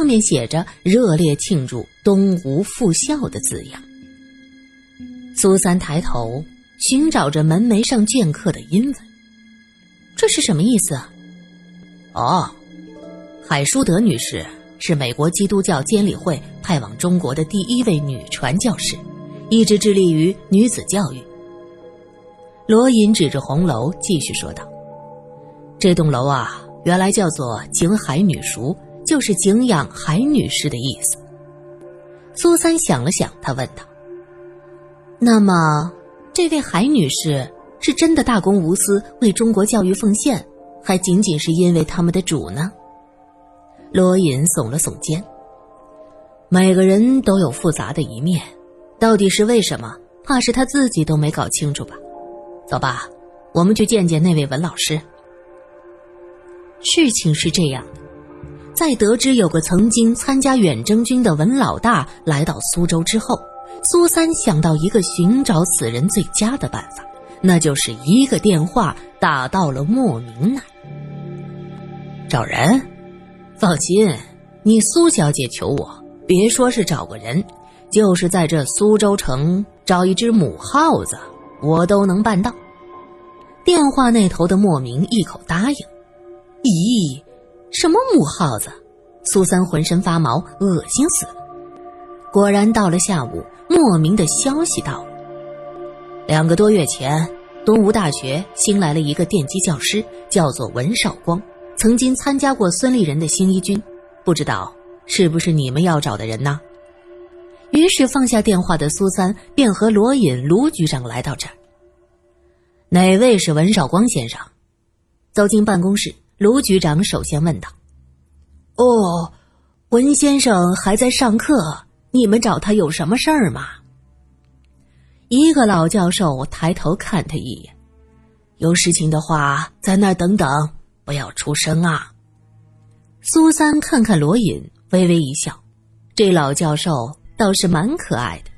上面写着“热烈庆祝东吴复校”的字样。苏三抬头寻找着门楣上镌刻的英文，这是什么意思啊？哦，海舒德女士是美国基督教监理会派往中国的第一位女传教士，一直致力于女子教育。罗隐指着红楼继续说道：“这栋楼啊，原来叫做景海女塾，就是景仰海女士的意思。”苏三想了想，他问道。那么，这位海女士是真的大公无私，为中国教育奉献，还仅仅是因为他们的主呢？罗隐耸了耸肩。每个人都有复杂的一面，到底是为什么？怕是他自己都没搞清楚吧。走吧，我们去见见那位文老师。事情是这样的，在得知有个曾经参加远征军的文老大来到苏州之后。苏三想到一个寻找此人最佳的办法，那就是一个电话打到了莫明那。找人？放心，你苏小姐求我，别说是找个人，就是在这苏州城找一只母耗子，我都能办到。电话那头的莫名一口答应。咦，什么母耗子？苏三浑身发毛，恶心死了。果然，到了下午。莫名的消息到了。两个多月前，东吴大学新来了一个电机教师，叫做文少光，曾经参加过孙立人的新一军，不知道是不是你们要找的人呢？于是放下电话的苏三便和罗隐、卢局长来到这儿。哪位是文少光先生？走进办公室，卢局长首先问道：“哦，文先生还在上课。”你们找他有什么事儿吗？一个老教授抬头看他一眼，有事情的话在那等等，不要出声啊。苏三看看罗隐，微微一笑，这老教授倒是蛮可爱的。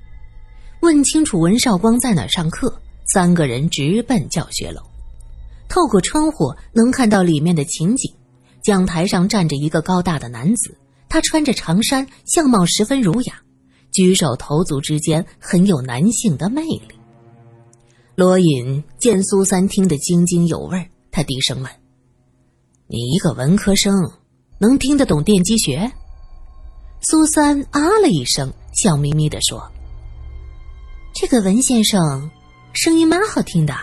问清楚文少光在哪上课，三个人直奔教学楼。透过窗户能看到里面的情景，讲台上站着一个高大的男子。他穿着长衫，相貌十分儒雅，举手投足之间很有男性的魅力。罗隐见苏三听得津津有味，他低声问：“你一个文科生，能听得懂电机学？”苏三啊了一声，笑眯眯地说：“这个文先生，声音蛮好听的。”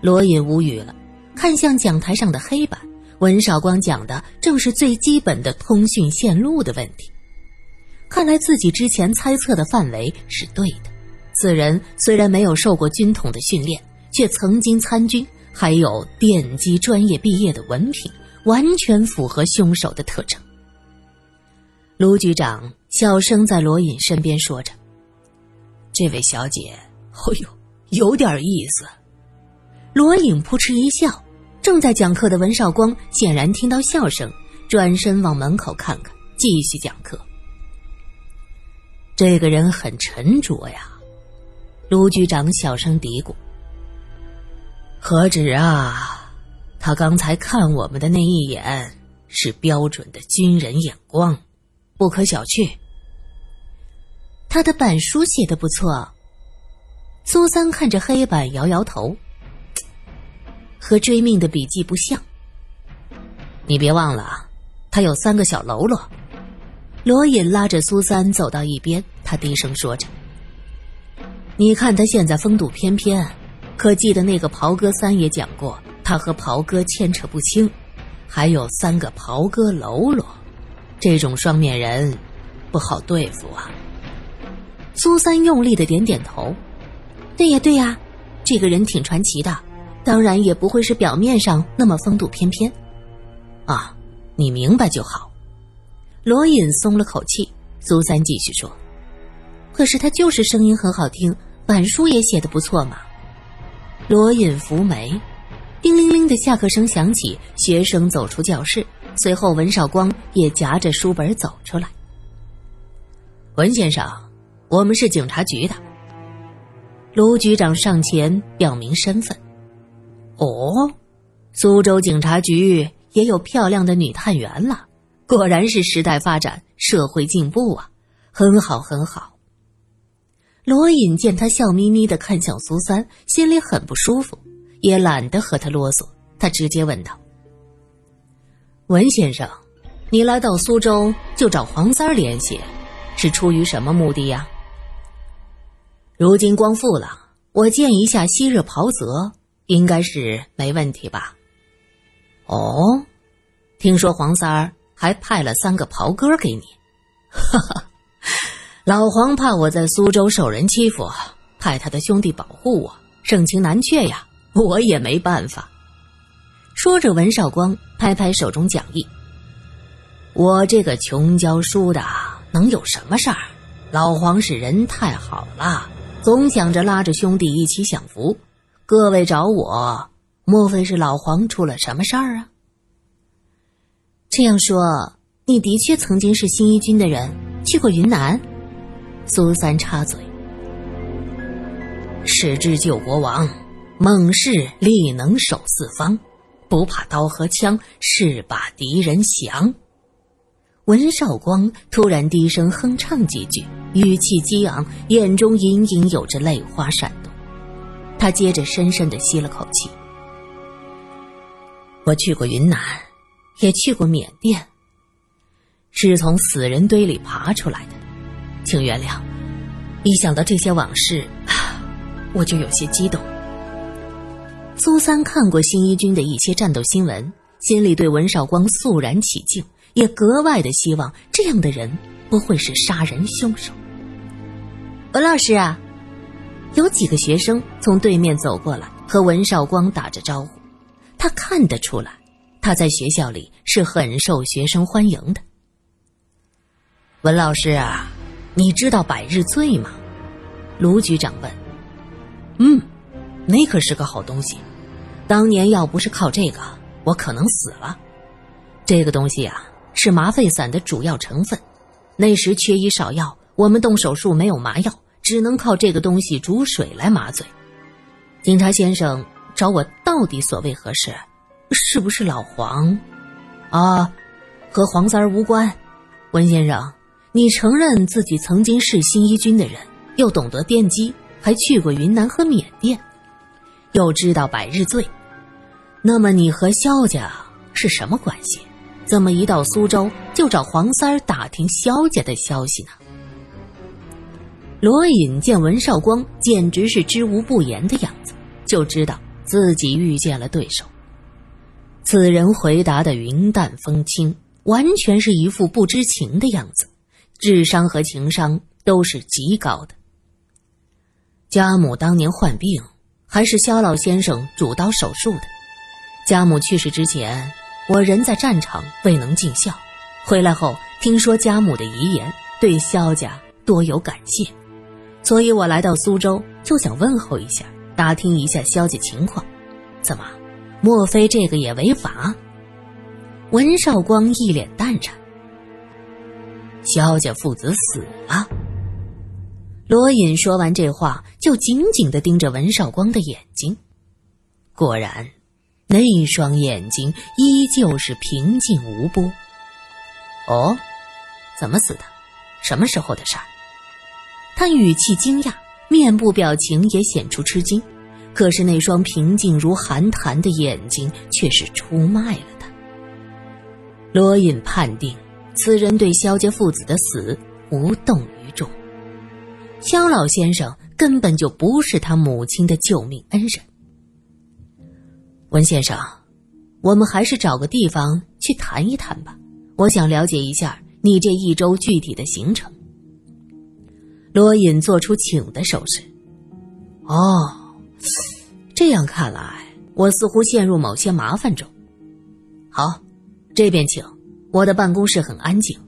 罗隐无语了，看向讲台上的黑板。文少光讲的正是最基本的通讯线路的问题，看来自己之前猜测的范围是对的。此人虽然没有受过军统的训练，却曾经参军，还有电机专业毕业的文凭，完全符合凶手的特征。卢局长小声在罗隐身边说着：“这位小姐，哦呦，有点意思。”罗隐扑哧一笑。正在讲课的文少光显然听到笑声，转身往门口看看，继续讲课。这个人很沉着呀，卢局长小声嘀咕：“何止啊，他刚才看我们的那一眼是标准的军人眼光，不可小觑。”他的板书写的不错。苏三看着黑板，摇摇头。和追命的笔记不像。你别忘了，他有三个小喽啰。罗隐拉着苏三走到一边，他低声说着：“你看他现在风度翩翩，可记得那个袍哥三爷讲过，他和袍哥牵扯不清，还有三个袍哥喽啰，这种双面人不好对付啊。”苏三用力的点点头：“对呀，对呀，这个人挺传奇的。”当然也不会是表面上那么风度翩翩，啊，你明白就好。罗隐松了口气。苏三继续说：“可是他就是声音很好听，板书也写的不错嘛。”罗隐拂眉，叮铃铃的下课声响起，学生走出教室，随后文少光也夹着书本走出来。文先生，我们是警察局的。卢局长上前表明身份。哦，苏州警察局也有漂亮的女探员了，果然是时代发展，社会进步啊，很好很好。罗隐见他笑眯眯的看向苏三，心里很不舒服，也懒得和他啰嗦，他直接问道：“文先生，你来到苏州就找黄三儿联系，是出于什么目的呀？”如今光复了，我见一下昔日袍泽，应该是没问题吧？哦，听说黄三儿还派了三个袍哥给你，哈哈。老黄怕我在苏州受人欺负，派他的兄弟保护我，盛情难却呀，我也没办法。说着，文少光拍拍手中讲义：“我这个穷教书的能有什么事儿？老黄是人太好了，总想着拉着兄弟一起享福。各位找我，莫非是老黄出了什么事儿啊？”这样说，你的确曾经是新一军的人，去过云南。苏三插嘴：“使之救国王，猛士力能守四方，不怕刀和枪，誓把敌人降。”文少光突然低声哼唱几句，语气激昂，眼中隐隐有着泪花闪。他接着深深的吸了口气：“我去过云南，也去过缅甸，是从死人堆里爬出来的。”请原谅，一想到这些往事，我就有些激动。苏三看过新一军的一些战斗新闻，心里对文少光肃然起敬，也格外的希望这样的人不会是杀人凶手。文老师啊，有几个学生从对面走过来，和文少光打着招呼。他看得出来，他在学校里是很受学生欢迎的。文老师啊。你知道百日醉吗？卢局长问。嗯，那可是个好东西。当年要不是靠这个，我可能死了。这个东西啊，是麻沸散的主要成分。那时缺医少药，我们动手术没有麻药，只能靠这个东西煮水来麻醉。警察先生找我到底所为何事？是不是老黄？啊，和黄三儿无关。温先生。你承认自己曾经是新一军的人，又懂得电击，还去过云南和缅甸，又知道百日醉，那么你和萧家是什么关系？怎么一到苏州就找黄三儿打听萧家的消息呢？罗隐见文少光简直是知无不言的样子，就知道自己遇见了对手。此人回答的云淡风轻，完全是一副不知情的样子。智商和情商都是极高的。家母当年患病，还是肖老先生主刀手术的。家母去世之前，我人在战场未能尽孝，回来后听说家母的遗言，对肖家多有感谢，所以我来到苏州就想问候一下，打听一下萧家情况。怎么？莫非这个也违法？文少光一脸淡然。萧家父子死了。罗隐说完这话，就紧紧的盯着文少光的眼睛。果然，那双眼睛依旧是平静无波。哦，怎么死的？什么时候的事儿？他语气惊讶，面部表情也显出吃惊。可是那双平静如寒潭的眼睛却是出卖了他。罗隐判定。此人对萧家父子的死无动于衷。萧老先生根本就不是他母亲的救命恩人。文先生，我们还是找个地方去谈一谈吧。我想了解一下你这一周具体的行程。罗隐做出请的手势。哦，这样看来，我似乎陷入某些麻烦中。好，这边请。我的办公室很安静，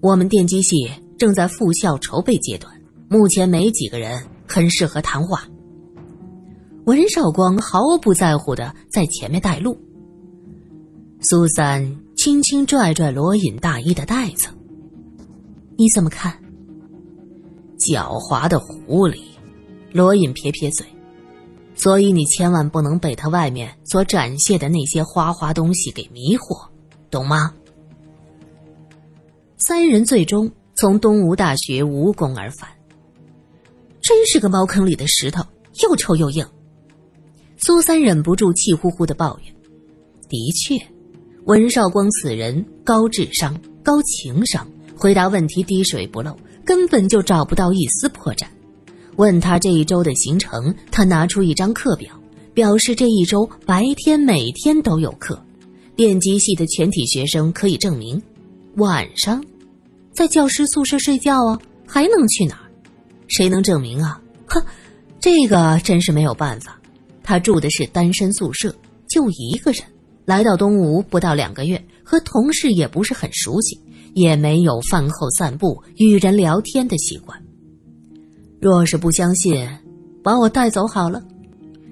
我们电机系正在复校筹备阶段，目前没几个人，很适合谈话。文少光毫不在乎的在前面带路。苏三轻轻拽拽罗隐大衣的带子，你怎么看？狡猾的狐狸，罗隐撇撇嘴。所以你千万不能被他外面所展现的那些花花东西给迷惑，懂吗？三人最终从东吴大学无功而返。真是个茅坑里的石头，又臭又硬。苏三忍不住气呼呼的抱怨：“的确，文少光此人高智商、高情商，回答问题滴水不漏，根本就找不到一丝破绽。问他这一周的行程，他拿出一张课表，表示这一周白天每天都有课。电机系的全体学生可以证明，晚上在教师宿舍睡觉啊，还能去哪儿？谁能证明啊？哼，这个真是没有办法。”他住的是单身宿舍，就一个人。来到东吴不到两个月，和同事也不是很熟悉，也没有饭后散步、与人聊天的习惯。若是不相信，把我带走好了，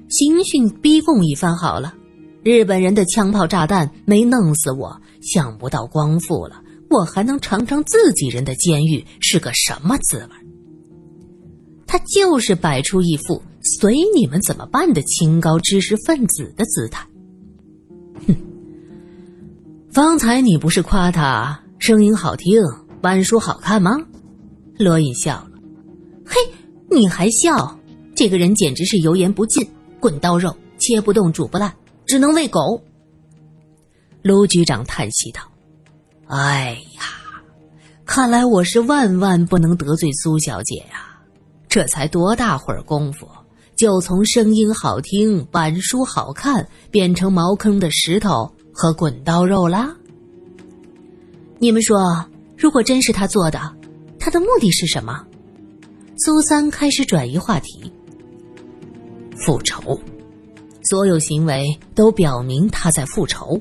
刑讯逼供一番好了。日本人的枪炮炸弹没弄死我，想不到光复了，我还能尝尝自己人的监狱是个什么滋味。他就是摆出一副。随你们怎么办的清高知识分子的姿态。哼，方才你不是夸他声音好听、板书好看吗？罗隐笑了。嘿，你还笑？这个人简直是油盐不进，滚刀肉，切不动，煮不烂，只能喂狗。卢局长叹息道：“哎呀，看来我是万万不能得罪苏小姐呀！这才多大会儿功夫。”就从声音好听、板书好看，变成茅坑的石头和滚刀肉啦。你们说，如果真是他做的，他的目的是什么？苏三开始转移话题。复仇，所有行为都表明他在复仇。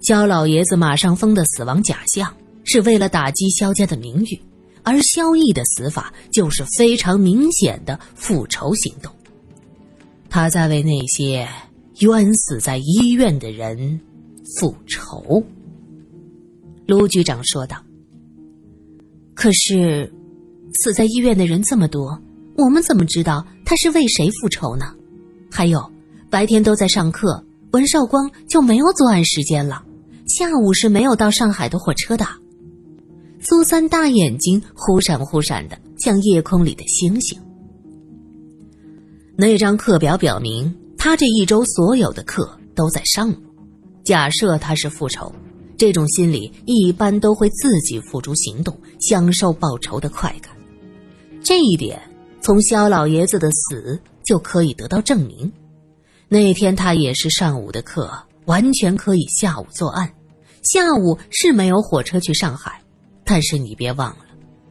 肖老爷子马上封的死亡假象，是为了打击肖家的名誉。而萧毅的死法就是非常明显的复仇行动，他在为那些冤死在医院的人复仇。卢局长说道：“可是，死在医院的人这么多，我们怎么知道他是为谁复仇呢？还有，白天都在上课，文少光就没有作案时间了，下午是没有到上海的火车的。”苏三大眼睛忽闪忽闪的，像夜空里的星星。那张课表表明，他这一周所有的课都在上午。假设他是复仇，这种心理一般都会自己付诸行动，享受报仇的快感。这一点从肖老爷子的死就可以得到证明。那天他也是上午的课，完全可以下午作案。下午是没有火车去上海。但是你别忘了，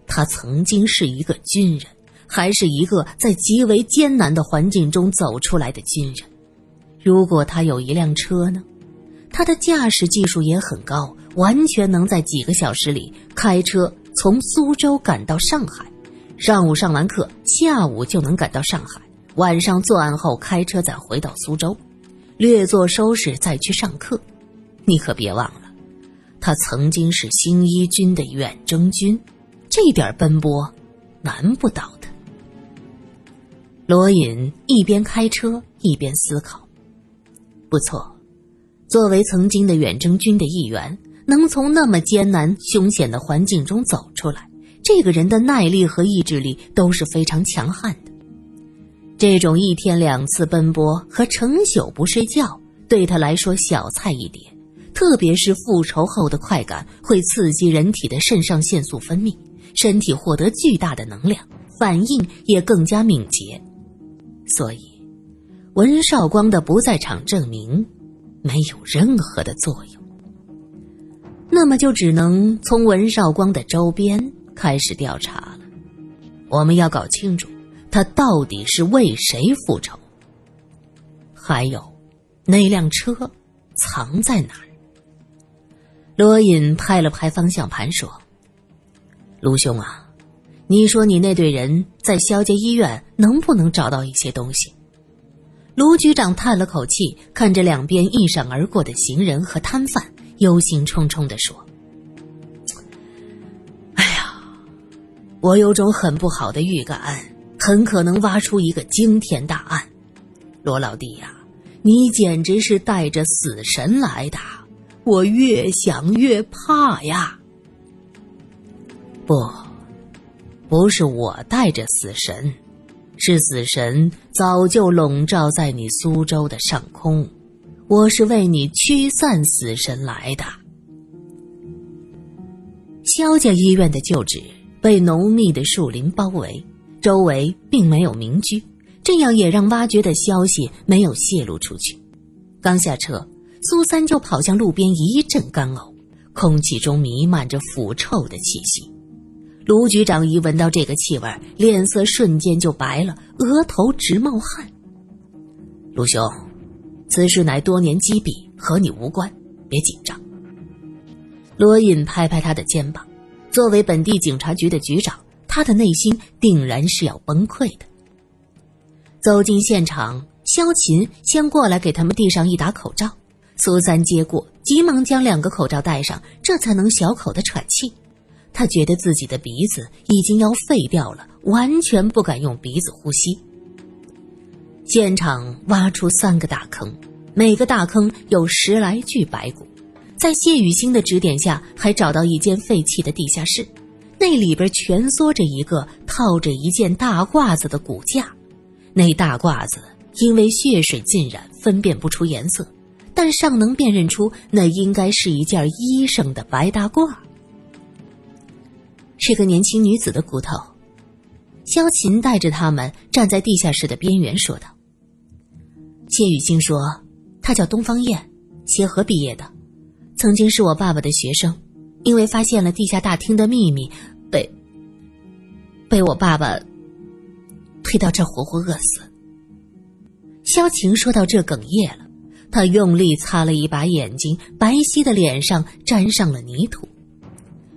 他曾经是一个军人，还是一个在极为艰难的环境中走出来的军人。如果他有一辆车呢？他的驾驶技术也很高，完全能在几个小时里开车从苏州赶到上海。上午上完课，下午就能赶到上海，晚上作案后开车再回到苏州，略作收拾再去上课。你可别忘了。他曾经是新一军的远征军，这点奔波难不倒他。罗隐一边开车一边思考：不错，作为曾经的远征军的一员，能从那么艰难凶险的环境中走出来，这个人的耐力和意志力都是非常强悍的。这种一天两次奔波和成宿不睡觉，对他来说小菜一碟。特别是复仇后的快感会刺激人体的肾上腺素分泌，身体获得巨大的能量，反应也更加敏捷。所以，文少光的不在场证明没有任何的作用。那么就只能从文少光的周边开始调查了。我们要搞清楚他到底是为谁复仇，还有那辆车藏在哪儿。罗隐拍了拍方向盘，说：“卢兄啊，你说你那队人在肖家医院能不能找到一些东西？”卢局长叹了口气，看着两边一闪而过的行人和摊贩，忧心忡忡的说：“哎呀，我有种很不好的预感，很可能挖出一个惊天大案。罗老弟呀，你简直是带着死神来的。”我越想越怕呀！不，不是我带着死神，是死神早就笼罩在你苏州的上空。我是为你驱散死神来的。萧家医院的旧址被浓密的树林包围，周围并没有民居，这样也让挖掘的消息没有泄露出去。刚下车，苏三就跑向路边，一阵干呕，空气中弥漫着腐臭的气息。卢局长一闻到这个气味，脸色瞬间就白了，额头直冒汗。卢兄，此事乃多年积弊，和你无关，别紧张。罗隐拍拍他的肩膀，作为本地警察局的局长，他的内心定然是要崩溃的。走进现场，萧琴先过来给他们递上一打口罩，苏三接过，急忙将两个口罩戴上，这才能小口的喘气。他觉得自己的鼻子已经要废掉了，完全不敢用鼻子呼吸。现场挖出三个大坑，每个大坑有十来具白骨。在谢雨欣的指点下，还找到一间废弃的地下室，那里边蜷缩着一个套着一件大褂子的骨架。那大褂子因为血水浸染，分辨不出颜色，但尚能辨认出那应该是一件医生的白大褂。是个年轻女子的骨头，萧琴带着他们站在地下室的边缘说道：“谢雨欣说，她叫东方燕，协和毕业的，曾经是我爸爸的学生，因为发现了地下大厅的秘密，被被我爸爸推到这活活饿死。”萧晴说到这哽咽了，她用力擦了一把眼睛，白皙的脸上沾上了泥土。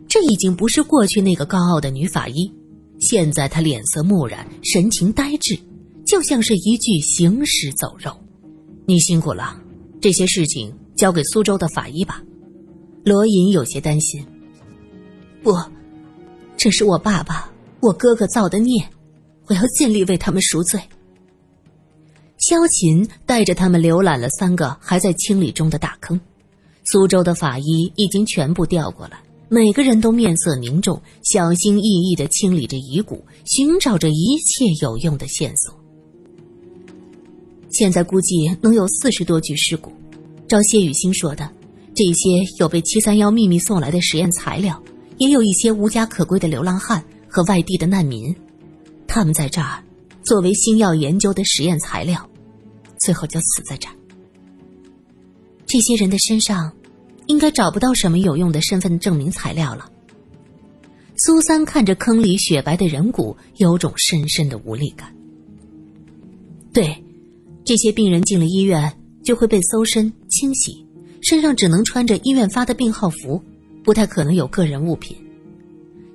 这已经不是过去那个高傲的女法医，现在她脸色木然，神情呆滞，就像是一具行尸走肉。你辛苦了，这些事情交给苏州的法医吧。罗隐有些担心。不，这是我爸爸、我哥哥造的孽，我要尽力为他们赎罪。萧琴带着他们浏览了三个还在清理中的大坑，苏州的法医已经全部调过来。每个人都面色凝重，小心翼翼地清理着遗骨，寻找着一切有用的线索。现在估计能有四十多具尸骨。照谢雨欣说的，这些有被七三幺秘密送来的实验材料，也有一些无家可归的流浪汉和外地的难民，他们在这儿作为新药研究的实验材料，最后就死在这儿。这些人的身上。应该找不到什么有用的身份证明材料了。苏三看着坑里雪白的人骨，有种深深的无力感。对，这些病人进了医院就会被搜身、清洗，身上只能穿着医院发的病号服，不太可能有个人物品。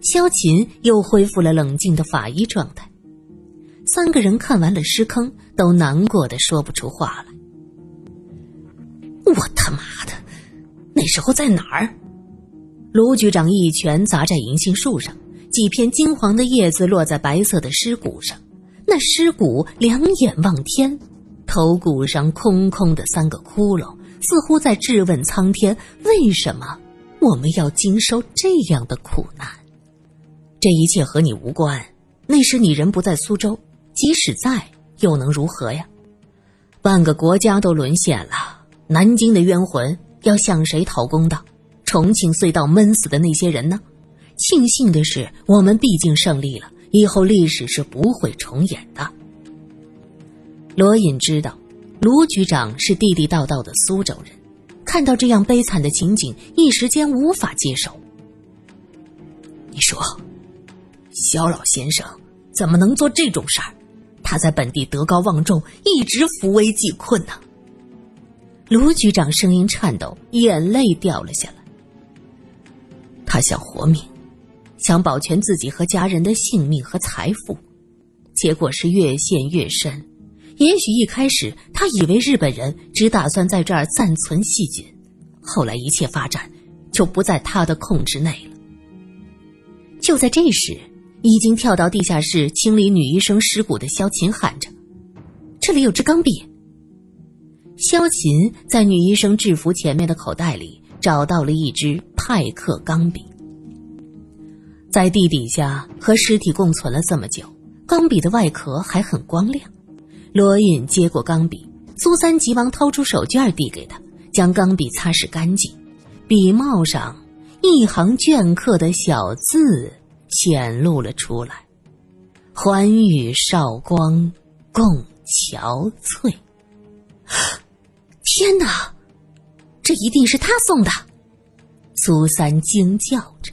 萧琴又恢复了冷静的法医状态。三个人看完了尸坑，都难过的说不出话来。我他妈的！那时候在哪儿？卢局长一拳砸在银杏树上，几片金黄的叶子落在白色的尸骨上。那尸骨两眼望天，头骨上空空的三个窟窿，似乎在质问苍天：为什么我们要经受这样的苦难？这一切和你无关。那时你人不在苏州，即使在，又能如何呀？半个国家都沦陷了，南京的冤魂。要向谁讨公道？重庆隧道闷死的那些人呢？庆幸的是，我们毕竟胜利了，以后历史是不会重演的。罗隐知道，卢局长是地地道道的苏州人，看到这样悲惨的情景，一时间无法接受。你说，肖老先生怎么能做这种事儿？他在本地德高望重，一直扶危济困呢。卢局长声音颤抖，眼泪掉了下来。他想活命，想保全自己和家人的性命和财富，结果是越陷越深。也许一开始他以为日本人只打算在这儿暂存细菌，后来一切发展就不在他的控制内了。就在这时，已经跳到地下室清理女医生尸骨的萧琴喊着：“这里有支钢笔。”萧琴在女医生制服前面的口袋里找到了一支派克钢笔。在地底下和尸体共存了这么久，钢笔的外壳还很光亮。罗隐接过钢笔，苏三急忙掏出手绢递给他，将钢笔擦拭干净。笔帽上一行镌刻的小字显露了出来：“欢与少光共憔悴。” 天哪，这一定是他送的！苏三惊叫着。